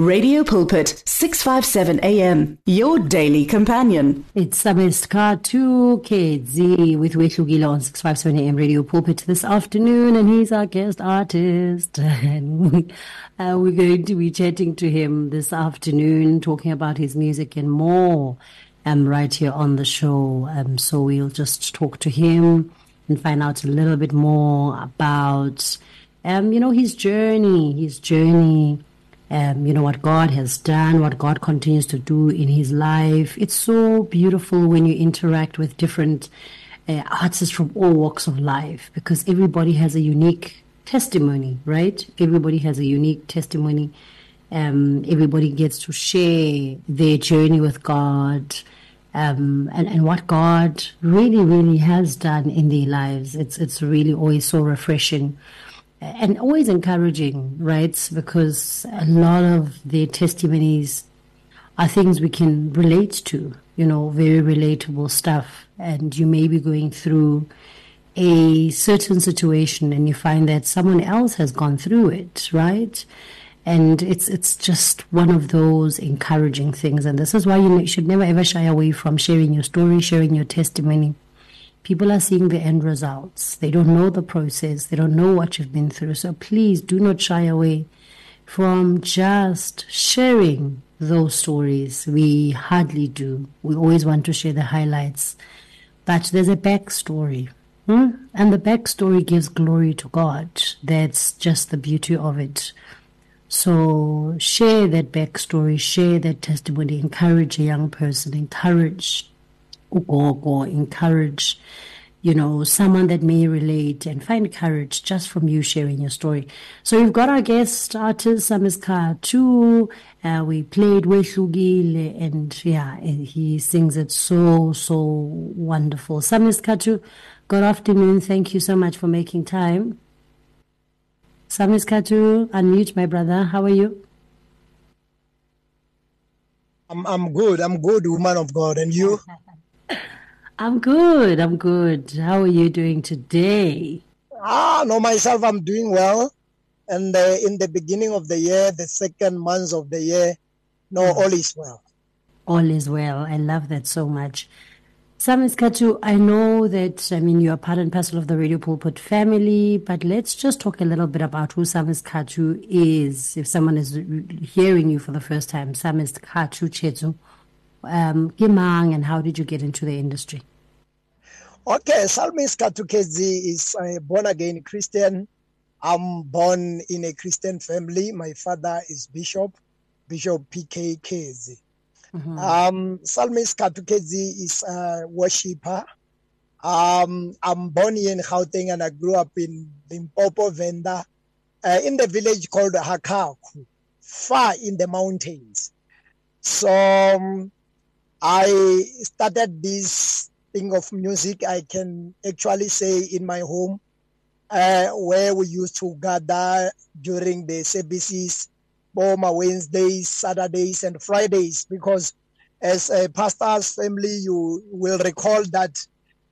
Radio Pulpit, 657 AM, your daily companion. It's Psalmist Khathu Khedzi with Wehlukile on 657 AM Radio Pulpit this afternoon, and he's our guest artist. And uh, we're going to be chatting to him this afternoon, talking about his music and more um, right here on the show. Um, so we'll just talk to him and find out a little bit more about, um, you know, his journey, his journey um, you know, what God has done, what God continues to do in his life. It's so beautiful when you interact with different uh, artists from all walks of life because everybody has a unique testimony, right? Everybody has a unique testimony. Um, everybody gets to share their journey with God. Um, and, and what God really, really has done in their lives. It's it's really always so refreshing and always encouraging, right? Because a lot of their testimonies are things we can relate to, you know, very relatable stuff. And you may be going through a certain situation and you find that someone else has gone through it, right? And it's it's just one of those encouraging things. And this is why you should never ever shy away from sharing your story, sharing your testimony People are seeing the end results. They don't know the process. They don't know what you've been through. So please do not shy away from just sharing those stories. We hardly do. We always want to share the highlights. But there's a backstory. Hmm? And the backstory gives glory to God. That's just the beauty of it. So share that backstory, share that testimony, encourage a young person, encourage ugogo, encourage, you know, someone that may relate and find courage just from you sharing your story. So we've got our guest artist, Psalmist Khathu. Uh, we played Wehlukile and yeah, and he sings it so, so wonderful. Psalmist Khathu, good afternoon. Thank you so much for making time. Psalmist Khathu, unmute my brother. How are you? I'm, I'm good. I'm good, woman of God. And you? I'm good. I'm good. How are you doing today? Ah, no, myself, I'm doing well. And uh, in the beginning of the year, the second month of the year, no, mm. all is well. All is well. I love that so much. Psalmist Khathu, I know that, I mean, you're part and parcel of the Radio Pulpit family, but let's just talk a little bit about who Psalmist Khathu is. If someone is hearing you for the first time, Psalmist Khathu Khedzi um, Gimang and how did you get into the industry? Okay, Psalmist Khathu Khedzi is a born again Christian. I'm born in a Christian family. My father is Bishop, Bishop P.K. Khedzi. Mm-hmm. Um, Psalmist Khathu Khedzi is a worshiper. Um, I'm born in Gauteng and I grew up in Limpopo, Venda, uh, in the village called Hakaku, far in the mountains. So um, I started this thing of music, I can actually say in my home, uh, where we used to gather during the services, Boma Wednesdays, Saturdays, and Fridays, because as a pastor's family, you will recall that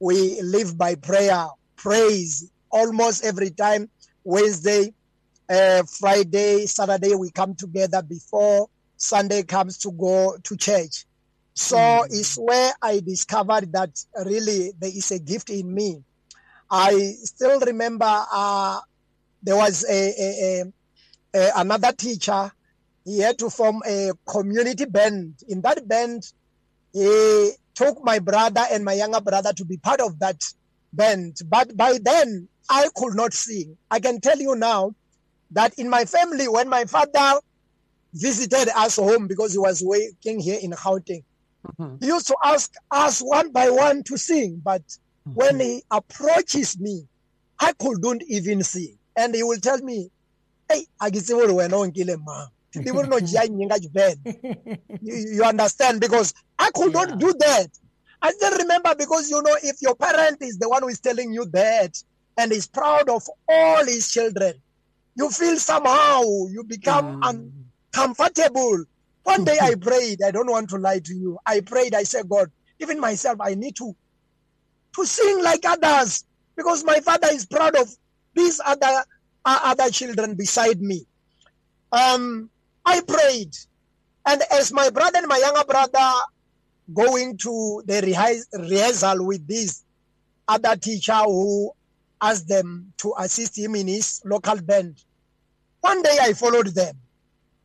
we live by prayer, praise almost every time. Wednesday, uh, Friday, Saturday, we come together before Sunday comes to go to church. So mm. it's where I discovered that really there is a gift in me. I still remember uh, there was a, a, a, another teacher. He had to form a community band. In that band, he took my brother and my younger brother to be part of that band. But by then, I could not sing. I can tell you now that in my family, when my father visited us home because he was working here in Gauteng, Mm-hmm. He used to ask us one by one to sing, but mm-hmm. when he approaches me, I couldn't even sing. And he will tell me, Hey, Agisiburu wena onkile ma. you, you understand? Because I could yeah. not do that. I still remember because you know, if your parent is the one who is telling you that and is proud of all his children, you feel somehow you become mm. uncomfortable one day I prayed, I don't want to lie to you. I prayed, I said, God, even myself, I need to to sing like others because my father is proud of these other uh, other children beside me. Um, I prayed. And as my brother and my younger brother going to the rehearsal with this other teacher who asked them to assist him in his local band, one day I followed them.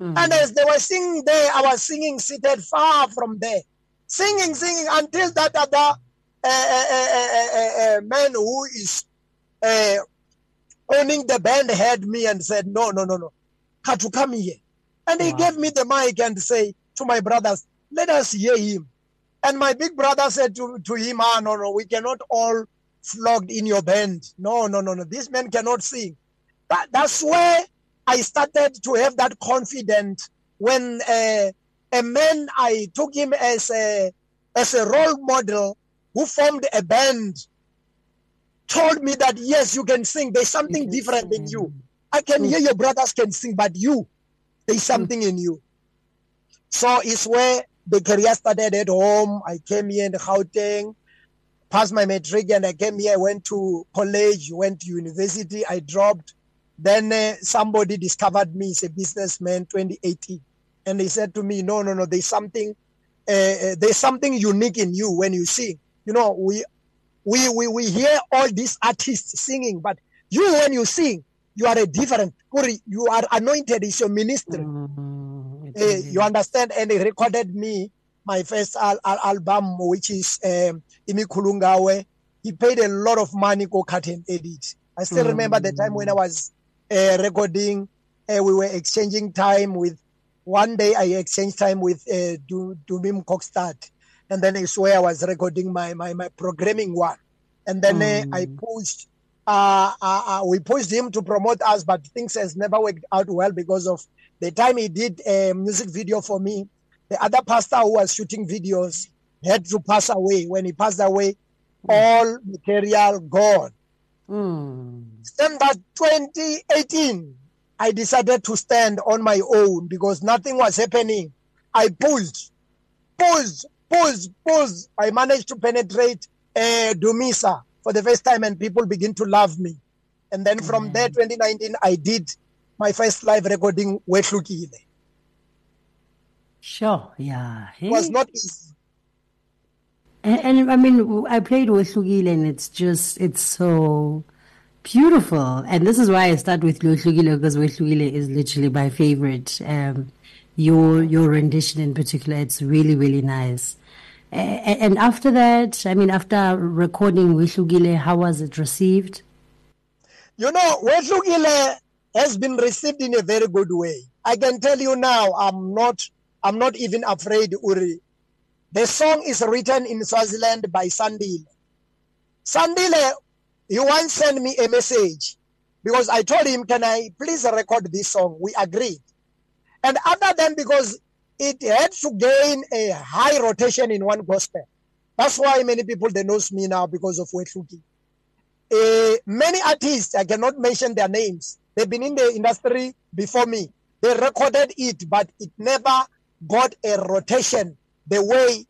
Mm-hmm. And as they were singing there, I was singing seated far from there. Singing, singing until that other uh, uh, uh, man who is owning the band heard me and said, no, no, no, no. Khathu, come here. And he gave me the mic and say to my brothers, let us hear him. And my big brother said to, to him, ah, no, no, we cannot all flogged in your band. No, no, no, no. This man cannot sing. That, that's where I started to have that confidence when uh, a man I took him as a as a role model who formed a band told me that yes, you can sing. There's something different sing. in you. I can mm. hear your brothers can sing, but you, there's hmm. something mm. in you. So it's where the career started at home. I came here in Gauteng, passed my matric, and I came here. went to college, went to university. I dropped. Then uh, somebody discovered me. as a businessman, 2018, and he said to me, "No, no, no. There's something. Uh, uh, there's something unique in you when you sing. You know, we we, we, we hear all these artists singing, but you, when you sing, you are a different, you are anointed, it's your ministry. Mm-hmm. Uh, you understand? And he recorded me my first al- al- album, which is um, Imi Kulungawe. He paid a lot of money go cut and edit. I still mm-hmm. remember the time when I was uh, recording, uh, we were exchanging time with, one day I exchanged time with uh, Dumim Kokstad and then it's where I was recording my my, my programming one, and then mm. uh, I pushed. Uh, uh, uh, we pushed him to promote us, but things has never worked out well because of the time he did a music video for me. The other pastor who was shooting videos had to pass away. When he passed away, mm. all material gone. Mm. December 2018, I decided to stand on my own because nothing was happening. I pulled, pulled, pause, pause. I managed to penetrate uh, Dumisa for the first time, and people begin to love me. And then from mm. there, 2019, I did my first live recording, Wehlukile. Sure, yeah. Hey. It was not easy. And, and, I mean, I played Wehlukile, and it's just, it's so beautiful. And this is why I start with Wehlukile, because Wehlukile is literally my favorite. Um, your your rendition in particular, it's really, really nice. And after that, I mean, after recording Wehlukile, how was it received? You know, Wehlukile has been received in a very good way. I can tell you now, I'm not, I'm not even afraid, Uri. The song is written in Swaziland by Sandile. Sandile, he once sent me a message because I told him, can I please record this song? We agreed. And other than because it had to gain a high rotation in one gospel. That's why many people they knows me now because of Wetluki. Uh, many artists, I cannot mention their names. They've been in the industry before me. They recorded it, but it never got a rotation the way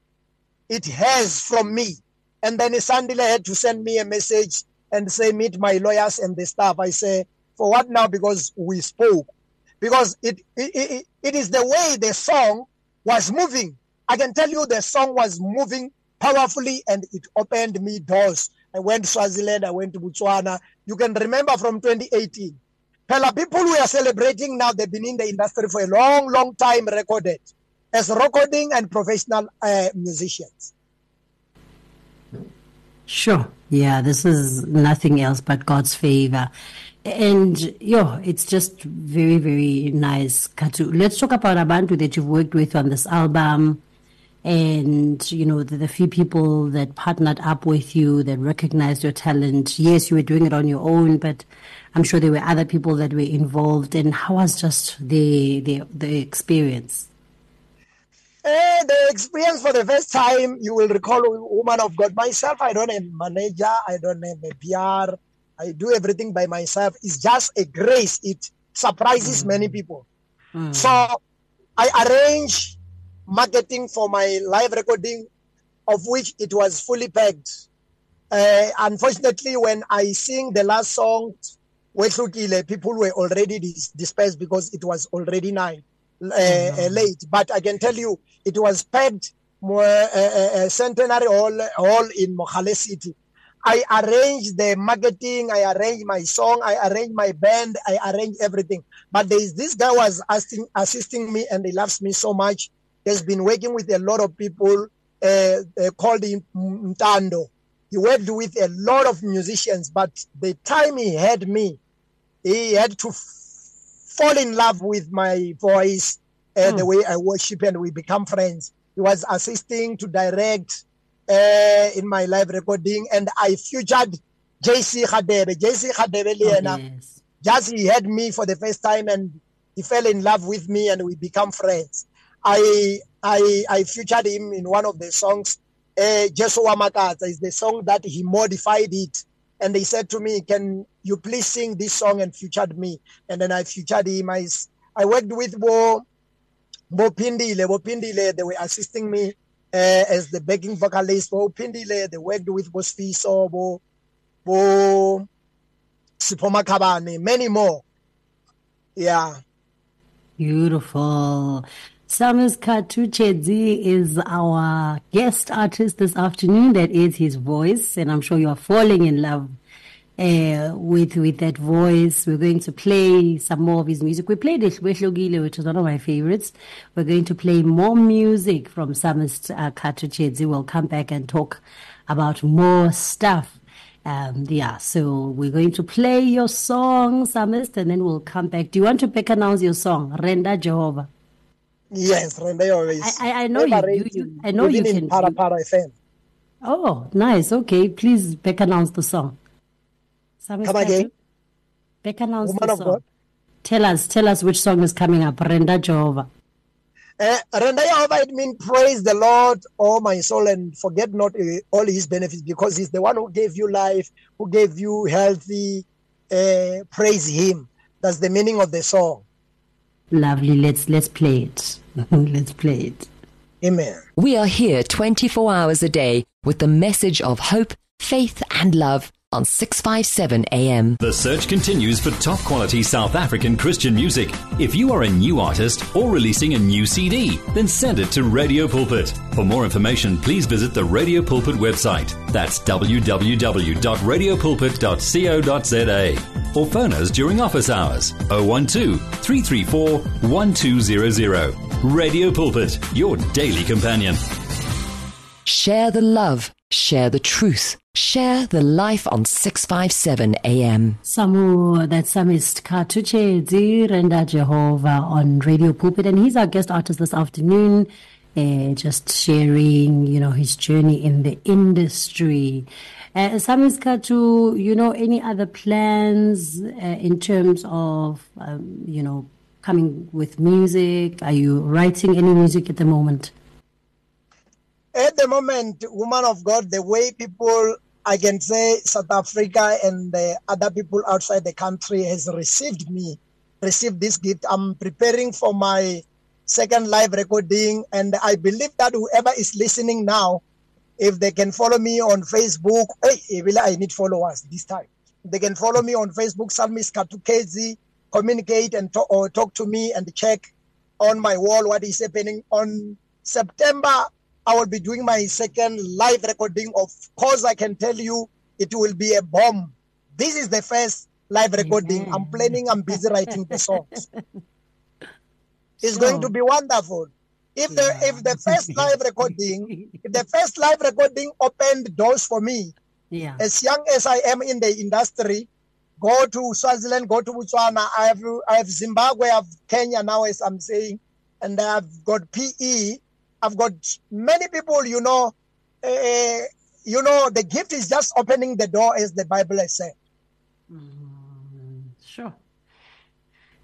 it has from me. And then Sandile had to send me a message and say, meet my lawyers and the staff. I say, for what now? Because we spoke because it, it, it, it is the way the song was moving. I can tell you the song was moving powerfully and it opened me doors. I went to Swaziland, I went to Botswana. You can remember from 2018. Pella, people who are celebrating now, they've been in the industry for a long, long time recorded as recording and professional uh, musicians. Sure. Yeah, this is nothing else but God's favor. And yeah, it's just very, very nice. Khathu. Let's talk about Abantu that you've worked with on this album and you know the, the, few people that partnered up with you that recognized your talent yes you were doing it on your own but i'm sure there were other people that were involved and how was just the the, the experience uh, the experience for the first time you will recall woman of god myself i don't have manager i don't have a pr I do everything by myself. It's just a grace. It surprises mm. many people. Mm. So I arrange marketing for my live recording, of which it was fully packed. Uh, unfortunately, when I sing the last song, people were already dis- dispersed because it was already night. Uh, late. But I can tell you, it was packed more uh, centenary hall, hall in Mogale City. I arranged the marketing, I arranged my song, I arranged my band, I arranged everything. But there is this guy was asking, assisting me, and he loves me so much. He's been working with a lot of people uh, uh, called him Mtando. He worked with a lot of musicians, but the time he had me, he had to fall in love with my voice and mm. the way I worship, and we become friends. He was assisting to direct uh, in my live recording, and I featured JC Khadebe. JC Khadebe, oh, yes. just he had me for the first time, and he fell in love with me, and we become friends. I I I featured him in one of the songs. Uh, Jesu Makata is the song that he modified it, and they said to me, "Can you please sing this song?" and featured me, and then I featured him. I I worked with Bo Bo Pindile. Bo Pindile, they were assisting me uh, as the backing vocalist. Bo Pindile, they worked with Bo Sfiso, Bo, Bo Sipoma Kabane, many more. Yeah. Beautiful. Psalmist Khathu Khedzi is our guest artist this afternoon. That is his voice, and I'm sure you are falling in love uh, with with that voice. We're going to play some more of his music. We played Eshwehlogile, which is one of my favorites. We're going to play more music from Samus uh. We'll come back and talk about more stuff. Um, yeah, so we're going to play your song, Samus, and then we'll come back. Do you want to back announce your song, Renda Jehovah? Yes, Renda Jehovah. I, I, know you, you, I know you can. Para Para FM. Oh, nice. Okay, please back announce the song. Come again. Back announce Woman the song. God. Tell us, tell us which song is coming up. Renda Jehovah. Uh, Renda Jehovah, it means praise the Lord, oh my soul, and forget not uh, all his benefits because he's the one who gave you life, who gave you healthy. Uh, praise him. That's the meaning of the song. Lovely. Let's let's play it. let's play it. Amen. We are here 24 hours a day with the message of hope, faith, and love on 657 AM. The search continues for top quality South African Christian music. If you are a new artist or releasing a new CD, then send it to Radio Pulpit. For more information, please visit the Radio Pulpit website. That's www.radiopulpit.co.za or phone us during office hours 012 334 1200. Radio Pulpit, your daily companion. Share the love, share the truth. Share the life on 657 AM. Samu, that's Psalmist Khathu Khedzi Renda Jehovah on Radio Pulpit, and he's our guest artist this afternoon. Uh, just sharing, you know, his journey in the industry. Uh, Psalmist Khathu, you know, any other plans uh, in terms of, um, you know, coming with music? Are you writing any music at the moment? At the moment, woman of God, the way people, I can say South Africa and the other people outside the country has received me, received this gift. I'm preparing for my second live recording. And I believe that whoever is listening now, if they can follow me on Facebook, hey, eh, I need followers this time. They can follow me on Facebook, Psalmist Khathu Khedzi, communicate and to- or talk to me and check on my wall what is happening on September I will be doing my second live recording. Of course, I can tell you it will be a bomb. This is the first live recording. I'm planning, I'm busy writing the songs. It's so, going to be wonderful. If the if the first live recording, if the first live recording opened doors for me, yeah. as young as I am in the industry, go to Swaziland, go to Botswana. I have I have Zimbabwe, I have Kenya now, as I'm saying, and I've got PE. I've got many people, you know, uh, you know, the gift is just opening the door, as the Bible has said. Mm, sure.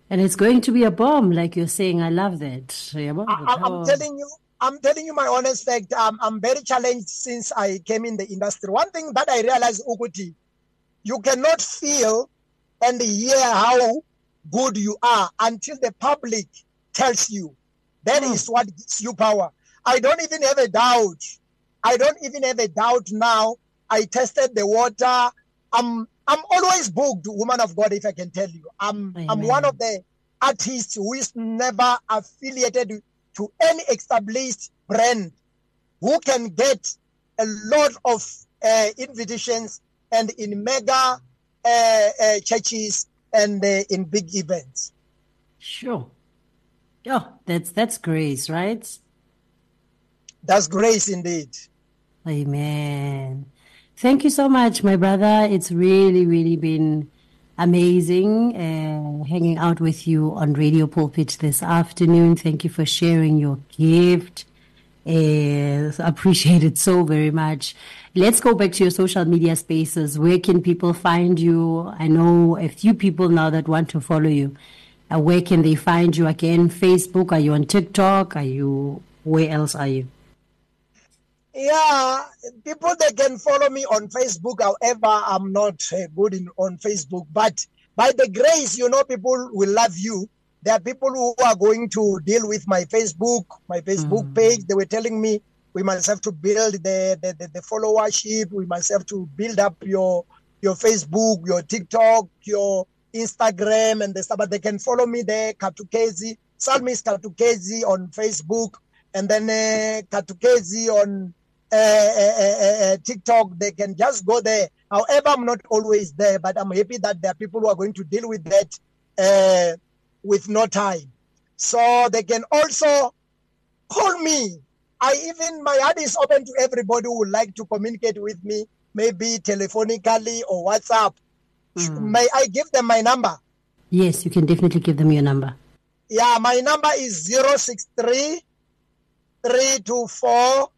And it's going to be a bomb, like you're saying. I love that. I, am telling you, I'm telling you my honest fact. I'm, I'm very challenged since I came in the industry. One thing that I realized, Ukuti, you cannot feel and hear how good you are until the public tells you. That mm. is what gives you power. I don't even have a doubt. I don't even have a doubt now. I tested the water. I'm I'm always booked, woman of God, if I can tell you. I'm Amen. I'm one of the artists who is never affiliated to any established brand who can get a lot of uh, invitations and in mega uh, uh, churches and uh, in big events. Sure. Yeah, that's that's grace, right? That's grace indeed. Amen. Thank you so much, my brother. It's really, really been amazing uh, hanging out with you on Radio Pulpit this afternoon. Thank you for sharing your gift. Uh, appreciate it so very much. Let's go back to your social media spaces. Where can people find you? I know a few people now that want to follow you. Uh, where can they find you again? Facebook? Are you on TikTok? Are you? Where else are you? Yeah, people they can follow me on Facebook. However, I'm not uh, good in on Facebook, but by the grace, you know, people will love you. There are people who are going to deal with my Facebook, my Facebook mm. page. They were telling me we must have to build the, the, the, the followership. We must have to build up your your Facebook, your TikTok, your Instagram, and the stuff. But they can follow me there, Katukezi, Psalmist Khathu Khedzi on Facebook, and then uh, Khathu Khedzi on uh, uh, uh, TikTok, they can just go there. However, I'm not always there, but I'm happy that there are people who are going to deal with that with no time. So they can also call me. I even, my heart is open to everybody who would like to communicate with me, maybe telephonically or WhatsApp. Mm. May I give them my number? Yes, you can definitely give them your number. Yeah, my number is 063 324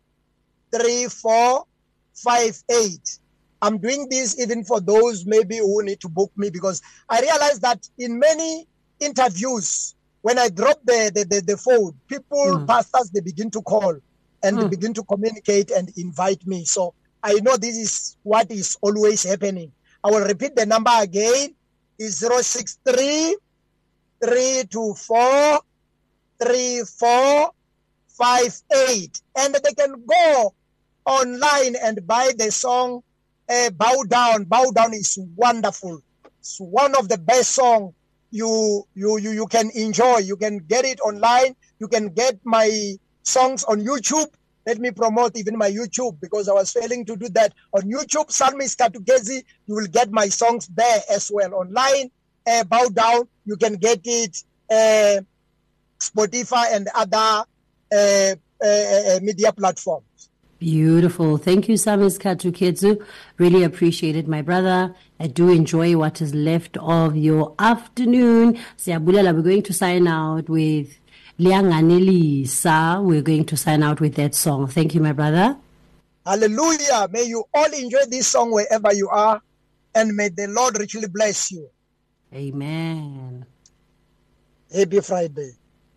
3458. I'm doing this even for those maybe who need to book me because I realize that in many interviews, when I drop the, the, the, the phone, people, mm. pastors, they begin to call and mm. they hmm. begin to communicate and invite me. So I know this is what is always happening. I will repeat the number again. Is 063 324 3458. And they can go online and buy the song uh, Bow Down. Bow Down is wonderful. It's one of the best songs you, you, you, you can enjoy. You can get it online. You can get my songs on YouTube. Let me promote even my YouTube because I was failing to do that. On YouTube, Psalmist Khathu Khedzi, you will get my songs there as well. Online, uh, Bow Down, you can get it uh, Spotify and other media platforms. Beautiful. Thank you, Psalmist Khathu Khedzi. Really appreciate it, my brother. I do enjoy what is left of your afternoon. Siabulela, we're going to sign out with Lianganelisa. We're going to sign out with that song. Thank you, my brother. Hallelujah. May you all enjoy this song wherever you are, and may the Lord richly bless you. Amen. Happy Friday.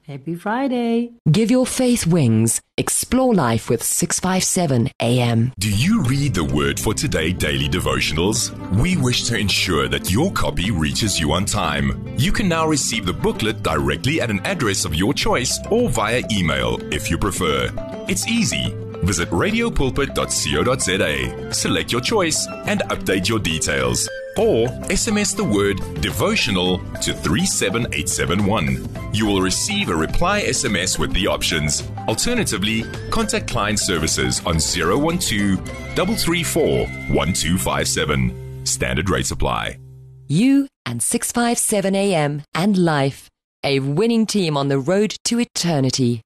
Happy Friday. Give your faith wings. Explore life with 657 AM. Do you read the Word for Today daily devotionals? We wish to ensure that your copy reaches you on time. You can now receive the booklet directly at an address of your choice or via email if you prefer. It's easy. Visit radiopulpit.co.za, select your choice, and update your details or SMS the word devotional to 37871. You will receive a reply SMS with the options. Alternatively, contact client services on 012 334 1257. Standard rate apply. You and 657 AM and life, a winning team on the road to eternity.